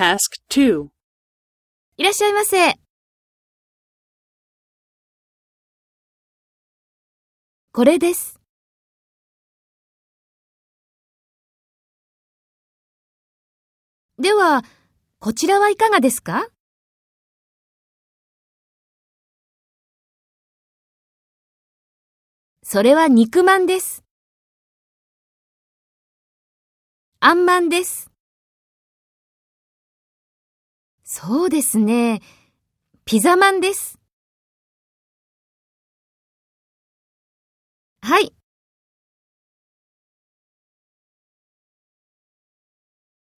Task 2. いらっしゃいませ。これです。では、こちらはいかがですか？それは肉まんです。あんまんです。そうですね。ピザマンです。はい、